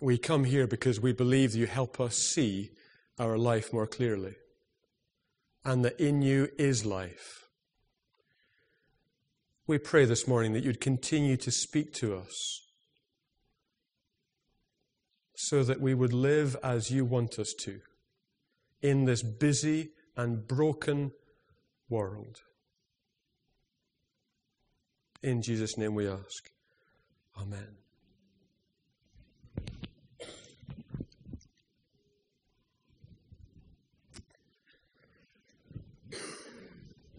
we come here because we believe you help us see our life more clearly and that in you is life. We pray this morning that you'd continue to speak to us so that we would live as you want us to in this busy and broken world. In Jesus' name we ask. Amen.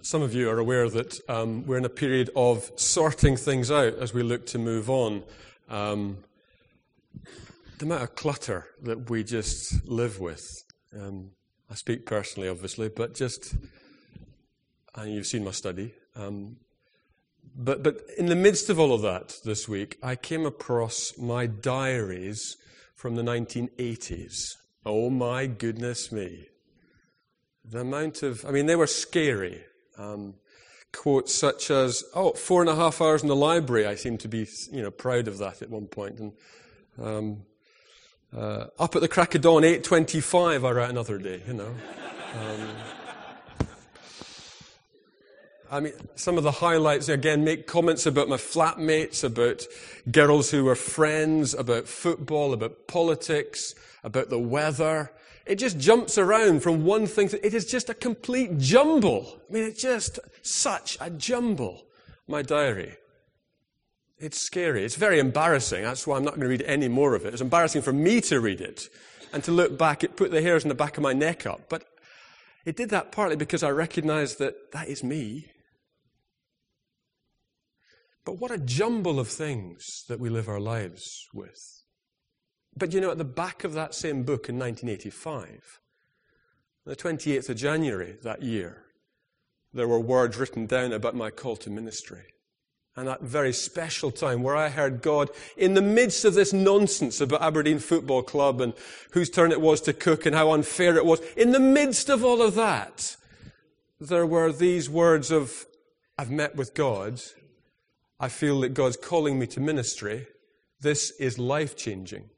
Some of you are aware that um, we're in a period of sorting things out as we look to move on. Um, the amount of clutter that we just live with. Um, I speak personally, obviously, but just, and you've seen my study. Um, but, but in the midst of all of that this week, I came across my diaries from the 1980s. Oh my goodness me. The amount of, I mean, they were scary. Um, quotes such as, "Oh, four and a half hours in the library." I seem to be, you know, proud of that at one point. And um, uh, up at the crack of dawn, eight twenty-five. I write another day. You know. Um, I mean, some of the highlights again make comments about my flatmates, about girls who were friends, about football, about politics, about the weather. It just jumps around from one thing to, it is just a complete jumble. I mean, it's just such a jumble. My diary. It's scary. It's very embarrassing. That's why I'm not going to read any more of it. It's embarrassing for me to read it and to look back. It put the hairs on the back of my neck up. But it did that partly because I recognized that that is me. But what a jumble of things that we live our lives with. But you know, at the back of that same book in 1985, the 28th of January that year, there were words written down about my call to ministry. And that very special time where I heard God in the midst of this nonsense about Aberdeen Football Club and whose turn it was to cook and how unfair it was, in the midst of all of that, there were these words of, I've met with God. I feel that God's calling me to ministry. This is life changing.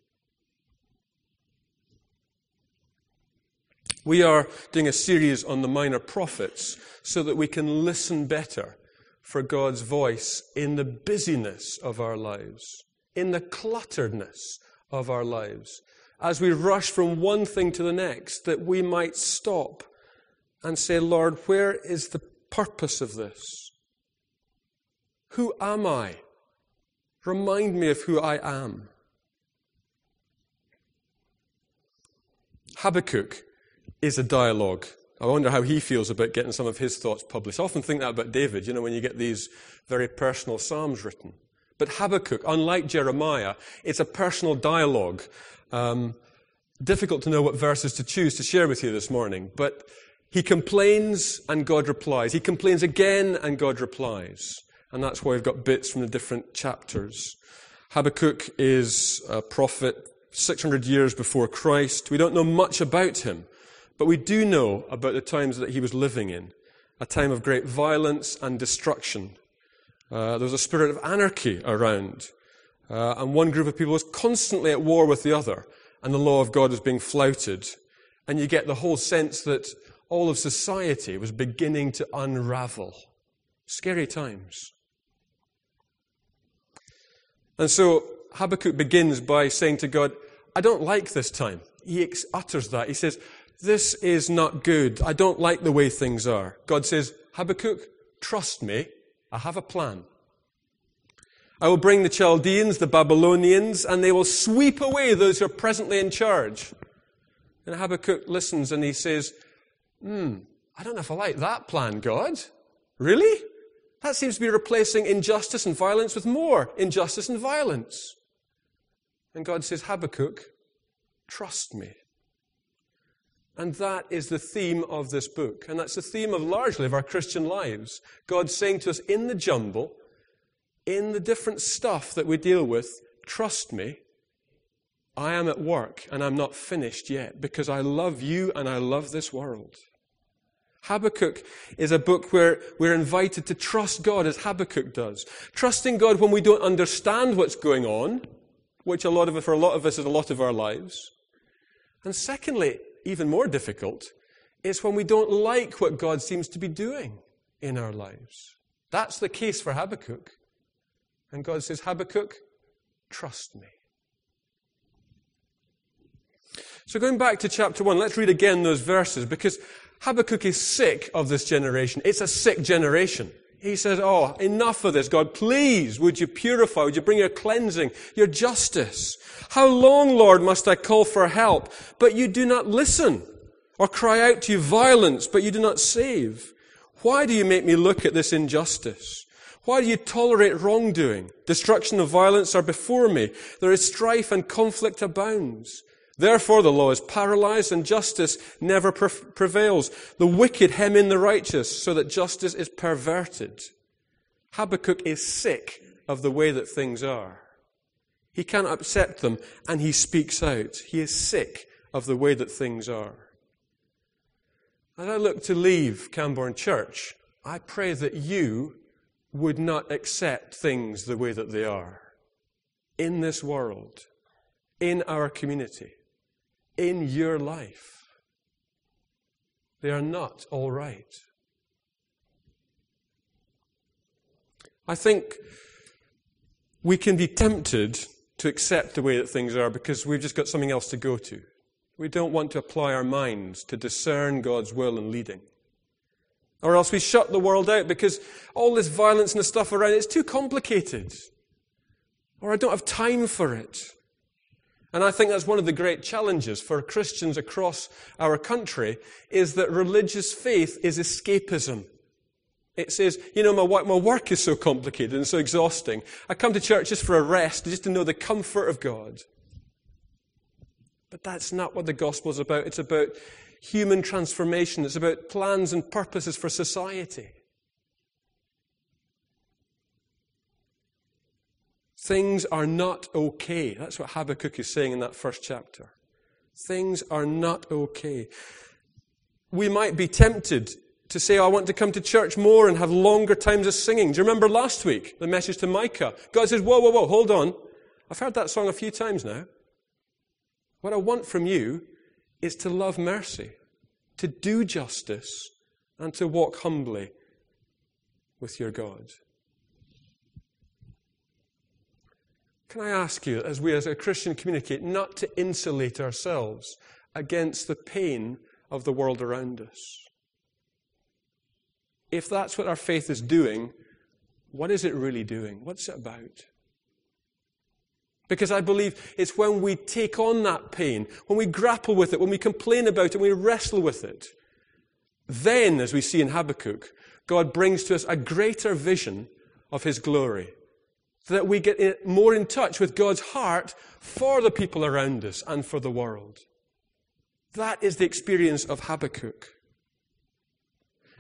We are doing a series on the minor prophets so that we can listen better for God's voice in the busyness of our lives, in the clutteredness of our lives. As we rush from one thing to the next, that we might stop and say, Lord, where is the purpose of this? Who am I? Remind me of who I am. Habakkuk is a dialogue. I wonder how he feels about getting some of his thoughts published. I often think that about David, you know, when you get these very personal psalms written. But Habakkuk, unlike Jeremiah, it's a personal dialogue. Um, difficult to know what verses to choose to share with you this morning, but he complains and God replies. He complains again and God replies. And that's why we've got bits from the different chapters. Habakkuk is a prophet 600 years before Christ. We don't know much about him. But we do know about the times that he was living in a time of great violence and destruction. Uh, there was a spirit of anarchy around. Uh, and one group of people was constantly at war with the other, and the law of God was being flouted. And you get the whole sense that all of society was beginning to unravel. Scary times. And so Habakkuk begins by saying to God, I don't like this time. He utters that. He says, this is not good. I don't like the way things are. God says, Habakkuk, trust me. I have a plan. I will bring the Chaldeans, the Babylonians, and they will sweep away those who are presently in charge. And Habakkuk listens and he says, Hmm, I don't know if I like that plan, God. Really? That seems to be replacing injustice and violence with more injustice and violence. And God says, Habakkuk, trust me. And that is the theme of this book. And that's the theme of largely of our Christian lives. God saying to us in the jumble, in the different stuff that we deal with, trust me, I am at work and I'm not finished yet because I love you and I love this world. Habakkuk is a book where we're invited to trust God as Habakkuk does. Trusting God when we don't understand what's going on, which a lot of, for a lot of us is a lot of our lives. And secondly, even more difficult, is when we don't like what God seems to be doing in our lives. That's the case for Habakkuk. And God says, Habakkuk, trust me. So, going back to chapter 1, let's read again those verses because Habakkuk is sick of this generation. It's a sick generation. He says, Oh, enough of this, God. Please, would you purify? Would you bring your cleansing, your justice? How long, Lord, must I call for help? But you do not listen, or cry out to you violence, but you do not save. Why do you make me look at this injustice? Why do you tolerate wrongdoing? Destruction and violence are before me. There is strife and conflict abounds. Therefore, the law is paralyzed and justice never prevails. The wicked hem in the righteous so that justice is perverted. Habakkuk is sick of the way that things are. He can't accept them and he speaks out. He is sick of the way that things are. As I look to leave Camborne Church, I pray that you would not accept things the way that they are in this world, in our community in your life. They are not all right. I think we can be tempted to accept the way that things are because we've just got something else to go to. We don't want to apply our minds to discern God's will and leading. Or else we shut the world out because all this violence and the stuff around it's too complicated. Or I don't have time for it. And I think that's one of the great challenges for Christians across our country is that religious faith is escapism. It says, you know, my, my work is so complicated and so exhausting. I come to church just for a rest, just to know the comfort of God. But that's not what the gospel is about. It's about human transformation. It's about plans and purposes for society. Things are not okay. That's what Habakkuk is saying in that first chapter. Things are not okay. We might be tempted to say, oh, I want to come to church more and have longer times of singing. Do you remember last week, the message to Micah? God says, whoa, whoa, whoa, hold on. I've heard that song a few times now. What I want from you is to love mercy, to do justice, and to walk humbly with your God. Can I ask you, as we as a Christian communicate, not to insulate ourselves against the pain of the world around us? If that's what our faith is doing, what is it really doing? What's it about? Because I believe it's when we take on that pain, when we grapple with it, when we complain about it, when we wrestle with it, then, as we see in Habakkuk, God brings to us a greater vision of His glory that we get more in touch with God's heart for the people around us and for the world. That is the experience of Habakkuk.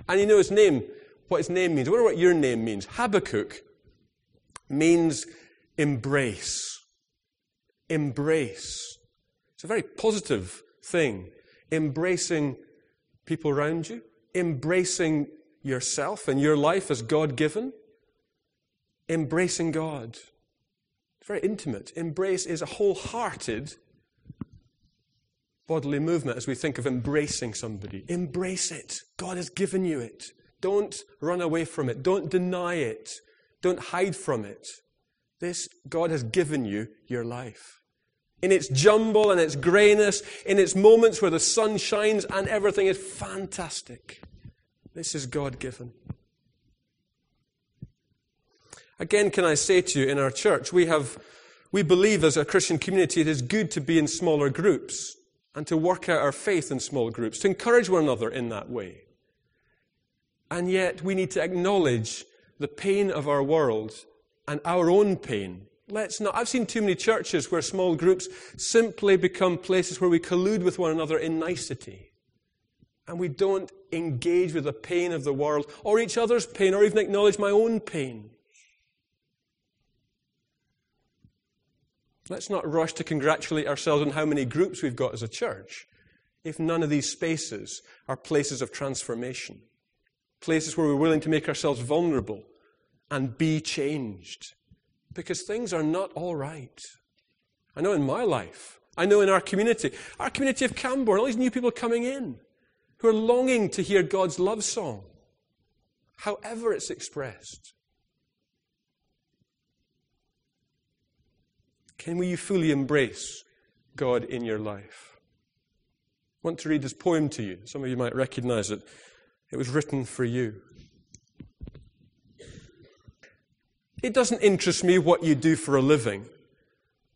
And you know his name, what his name means. I wonder what your name means. Habakkuk means embrace. Embrace. It's a very positive thing. Embracing people around you, embracing yourself and your life as God given embracing God. It's very intimate. Embrace is a wholehearted bodily movement as we think of embracing somebody. Embrace it. God has given you it. Don't run away from it. Don't deny it. Don't hide from it. This, God has given you your life. In its jumble and its grayness, in its moments where the sun shines and everything is fantastic. This is God given. Again, can I say to you, in our church, we have, we believe as a Christian community it is good to be in smaller groups and to work out our faith in small groups, to encourage one another in that way. And yet, we need to acknowledge the pain of our world and our own pain. Let's not. I've seen too many churches where small groups simply become places where we collude with one another in nicety. And we don't engage with the pain of the world or each other's pain or even acknowledge my own pain. Let's not rush to congratulate ourselves on how many groups we've got as a church if none of these spaces are places of transformation, places where we're willing to make ourselves vulnerable and be changed. Because things are not all right. I know in my life. I know in our community, our community of Camborne, all these new people coming in who are longing to hear God's love song, however it's expressed. Can we fully embrace God in your life? I want to read this poem to you. Some of you might recognize it. It was written for you. It doesn't interest me what you do for a living.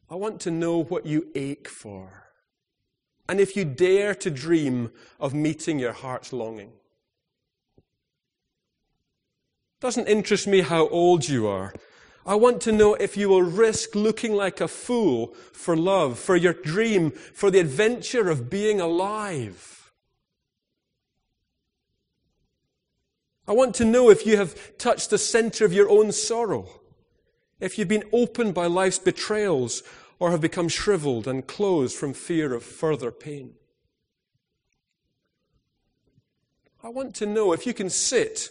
I want to know what you ache for. And if you dare to dream of meeting your heart's longing. It doesn't interest me how old you are. I want to know if you will risk looking like a fool for love, for your dream, for the adventure of being alive. I want to know if you have touched the center of your own sorrow if you've been opened by life's betrayals or have become shriveled and closed from fear of further pain. I want to know if you can sit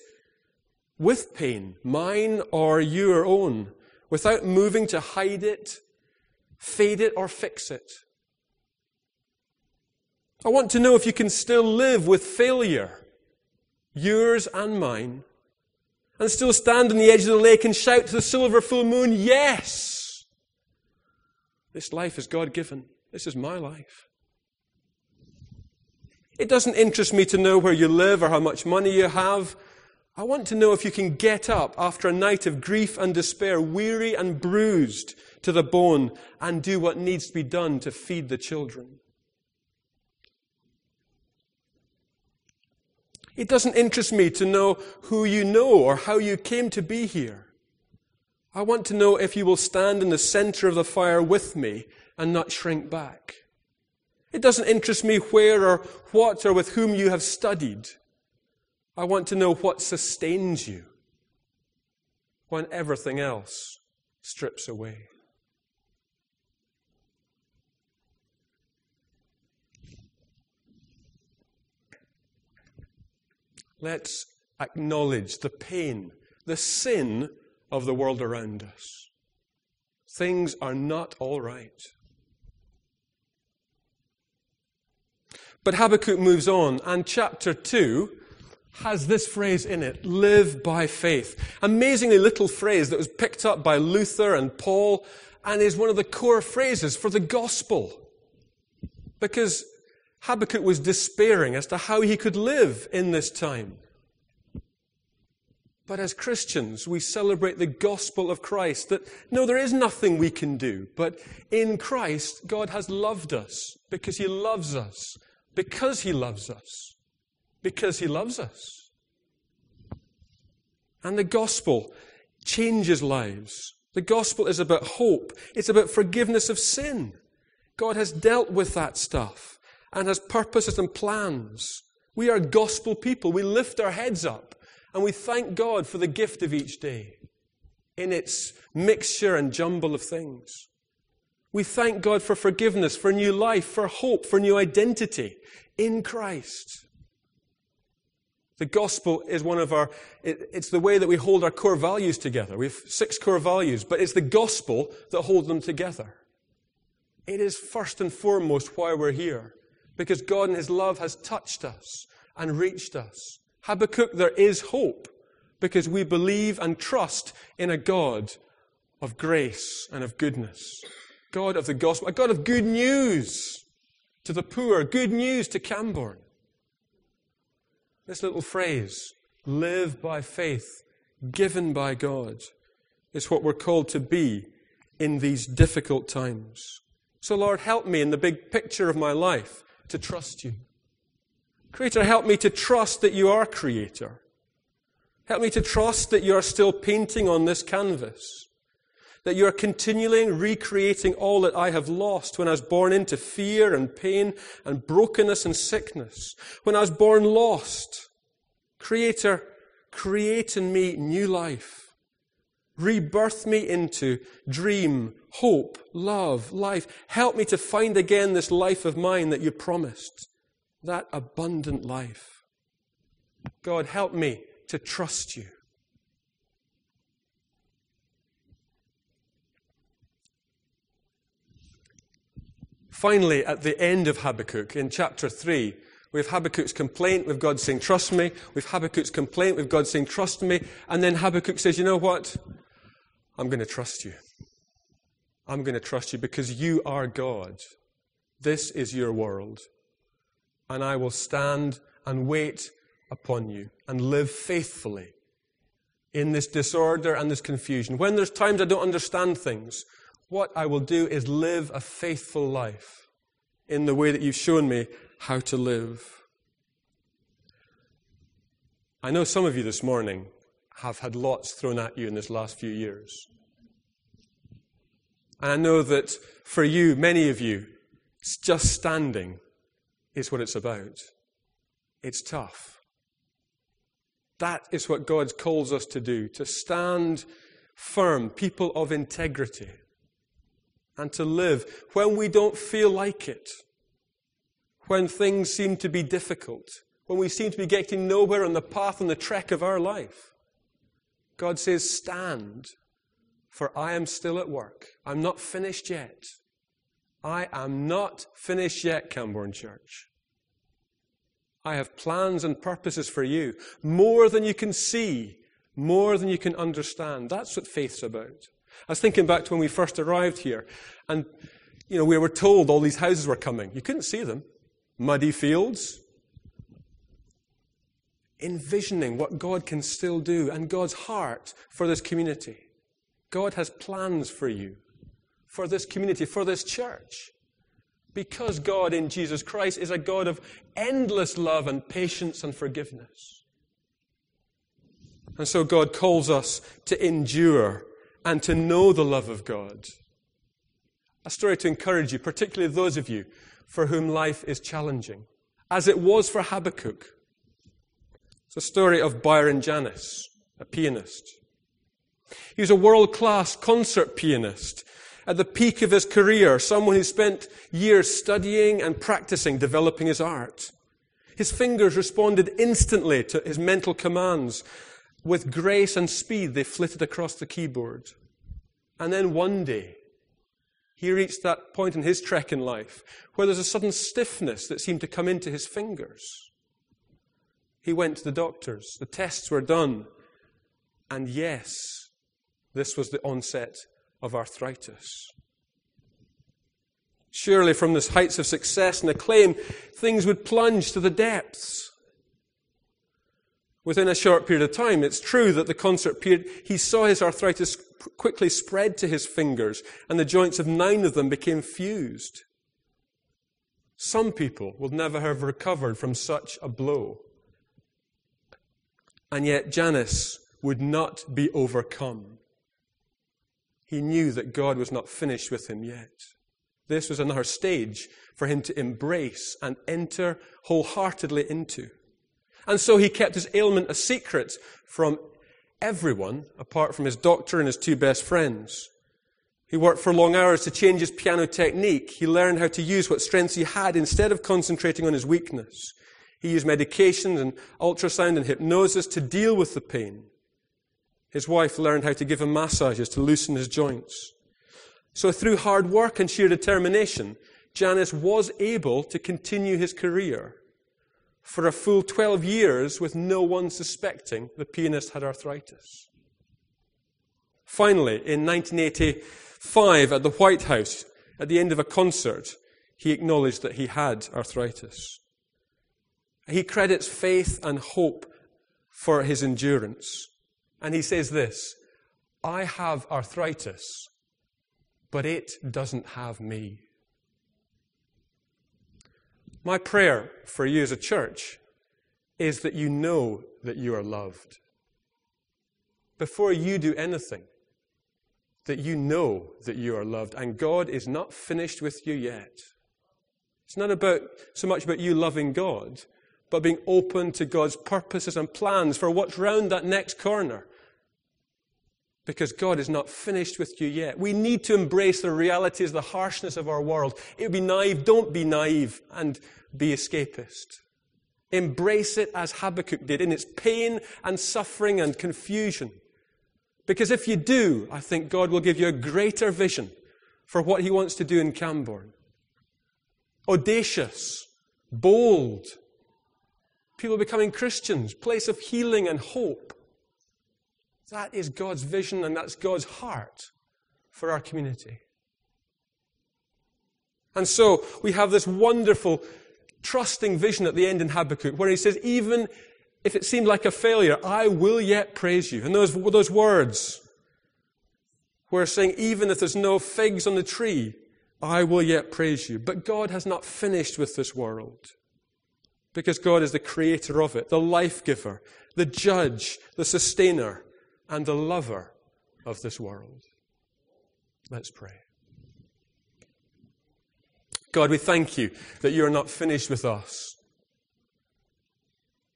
with pain, mine or your own, without moving to hide it, fade it, or fix it. I want to know if you can still live with failure, yours and mine, and still stand on the edge of the lake and shout to the silver full moon, Yes! This life is God given. This is my life. It doesn't interest me to know where you live or how much money you have. I want to know if you can get up after a night of grief and despair, weary and bruised to the bone, and do what needs to be done to feed the children. It doesn't interest me to know who you know or how you came to be here. I want to know if you will stand in the center of the fire with me and not shrink back. It doesn't interest me where or what or with whom you have studied. I want to know what sustains you when everything else strips away. Let's acknowledge the pain, the sin of the world around us. Things are not all right. But Habakkuk moves on, and chapter 2 has this phrase in it live by faith. Amazingly little phrase that was picked up by Luther and Paul and is one of the core phrases for the gospel. Because Habakkuk was despairing as to how he could live in this time. But as Christians, we celebrate the gospel of Christ that no, there is nothing we can do, but in Christ, God has loved us because he loves us, because he loves us, because he loves us. And the gospel changes lives. The gospel is about hope, it's about forgiveness of sin. God has dealt with that stuff and has purposes and plans. We are gospel people. We lift our heads up and we thank God for the gift of each day in its mixture and jumble of things. We thank God for forgiveness, for new life, for hope, for new identity in Christ. The gospel is one of our, it, it's the way that we hold our core values together. We have six core values, but it's the gospel that holds them together. It is first and foremost why we're here because God in His love has touched us and reached us. Habakkuk, there is hope because we believe and trust in a God of grace and of goodness. God of the gospel, a God of good news to the poor, good news to Camborne. This little phrase, live by faith, given by God, is what we're called to be in these difficult times. So, Lord, help me in the big picture of my life to trust you. Creator, help me to trust that you are Creator. Help me to trust that you are still painting on this canvas. That you are continually recreating all that I have lost when I was born into fear and pain and brokenness and sickness. When I was born lost. Creator, create in me new life. Rebirth me into dream, hope, love, life. Help me to find again this life of mine that you promised, that abundant life. God, help me to trust you. Finally, at the end of Habakkuk, in chapter 3, we have Habakkuk's complaint with God saying, Trust me. We have Habakkuk's complaint with God saying, Trust me. And then Habakkuk says, You know what? I'm going to trust you. I'm going to trust you because you are God. This is your world. And I will stand and wait upon you and live faithfully in this disorder and this confusion. When there's times I don't understand things, what I will do is live a faithful life in the way that you've shown me how to live. I know some of you this morning have had lots thrown at you in this last few years. And I know that for you, many of you, just standing is what it's about. It's tough. That is what God calls us to do to stand firm, people of integrity, and to live when we don't feel like it, when things seem to be difficult, when we seem to be getting nowhere on the path and the trek of our life. God says, Stand, for I am still at work. I'm not finished yet. I am not finished yet, Camborne Church. I have plans and purposes for you, more than you can see, more than you can understand. That's what faith's about. I was thinking back to when we first arrived here, and you know, we were told all these houses were coming. You couldn't see them. Muddy fields. Envisioning what God can still do and God's heart for this community. God has plans for you, for this community, for this church. Because God in Jesus Christ is a God of endless love and patience and forgiveness. And so God calls us to endure and to know the love of God. A story to encourage you, particularly those of you for whom life is challenging, as it was for Habakkuk. It's a story of Byron Janis, a pianist. He was a world class concert pianist at the peak of his career, someone who spent years studying and practicing, developing his art. His fingers responded instantly to his mental commands. With grace and speed, they flitted across the keyboard. And then one day, he reached that point in his trek in life where there's a sudden stiffness that seemed to come into his fingers. He went to the doctors. The tests were done. And yes, this was the onset of arthritis. Surely, from the heights of success and acclaim, things would plunge to the depths. Within a short period of time, it's true that the concert period, he saw his arthritis quickly spread to his fingers, and the joints of nine of them became fused. Some people will never have recovered from such a blow. And yet, Janis would not be overcome. He knew that God was not finished with him yet. This was another stage for him to embrace and enter wholeheartedly into. And so he kept his ailment a secret from everyone apart from his doctor and his two best friends. He worked for long hours to change his piano technique. He learned how to use what strengths he had instead of concentrating on his weakness. He used medications and ultrasound and hypnosis to deal with the pain. His wife learned how to give him massages to loosen his joints. So through hard work and sheer determination, Janis was able to continue his career for a full 12 years with no one suspecting the pianist had arthritis. Finally, in 1985 at the White House, at the end of a concert, he acknowledged that he had arthritis. He credits faith and hope for his endurance. And he says this I have arthritis, but it doesn't have me. My prayer for you as a church is that you know that you are loved. Before you do anything, that you know that you are loved, and God is not finished with you yet. It's not about so much about you loving God, but being open to God's purposes and plans for what's round that next corner. Because God is not finished with you yet. We need to embrace the realities, the harshness of our world. It would be naive. Don't be naive and be escapist. Embrace it as Habakkuk did in its pain and suffering and confusion. Because if you do, I think God will give you a greater vision for what He wants to do in Camborne. audacious, bold. People becoming Christians, place of healing and hope. That is God's vision and that's God's heart for our community. And so we have this wonderful, trusting vision at the end in Habakkuk where he says, even if it seemed like a failure, I will yet praise you. And those, those words, we're saying, even if there's no figs on the tree, I will yet praise you. But God has not finished with this world because God is the creator of it, the life giver, the judge, the sustainer, and the lover of this world. Let's pray. God, we thank you that you're not finished with us.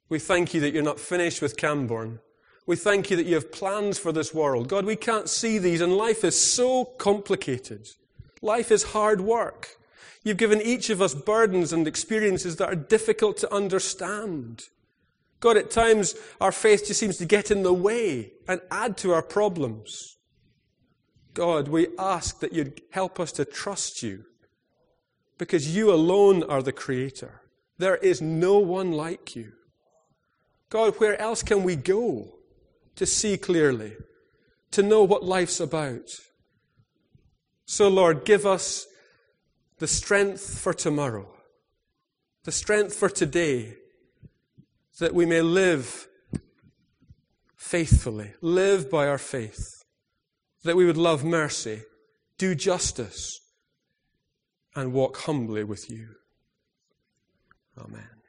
We thank you that you're not finished with Camborne. We thank you that you have plans for this world. God, we can't see these, and life is so complicated. Life is hard work. You've given each of us burdens and experiences that are difficult to understand. God, at times our faith just seems to get in the way and add to our problems. God, we ask that you'd help us to trust you because you alone are the Creator. There is no one like you. God, where else can we go to see clearly, to know what life's about? So, Lord, give us the strength for tomorrow, the strength for today, that we may live faithfully, live by our faith, that we would love mercy, do justice, and walk humbly with you. Amen.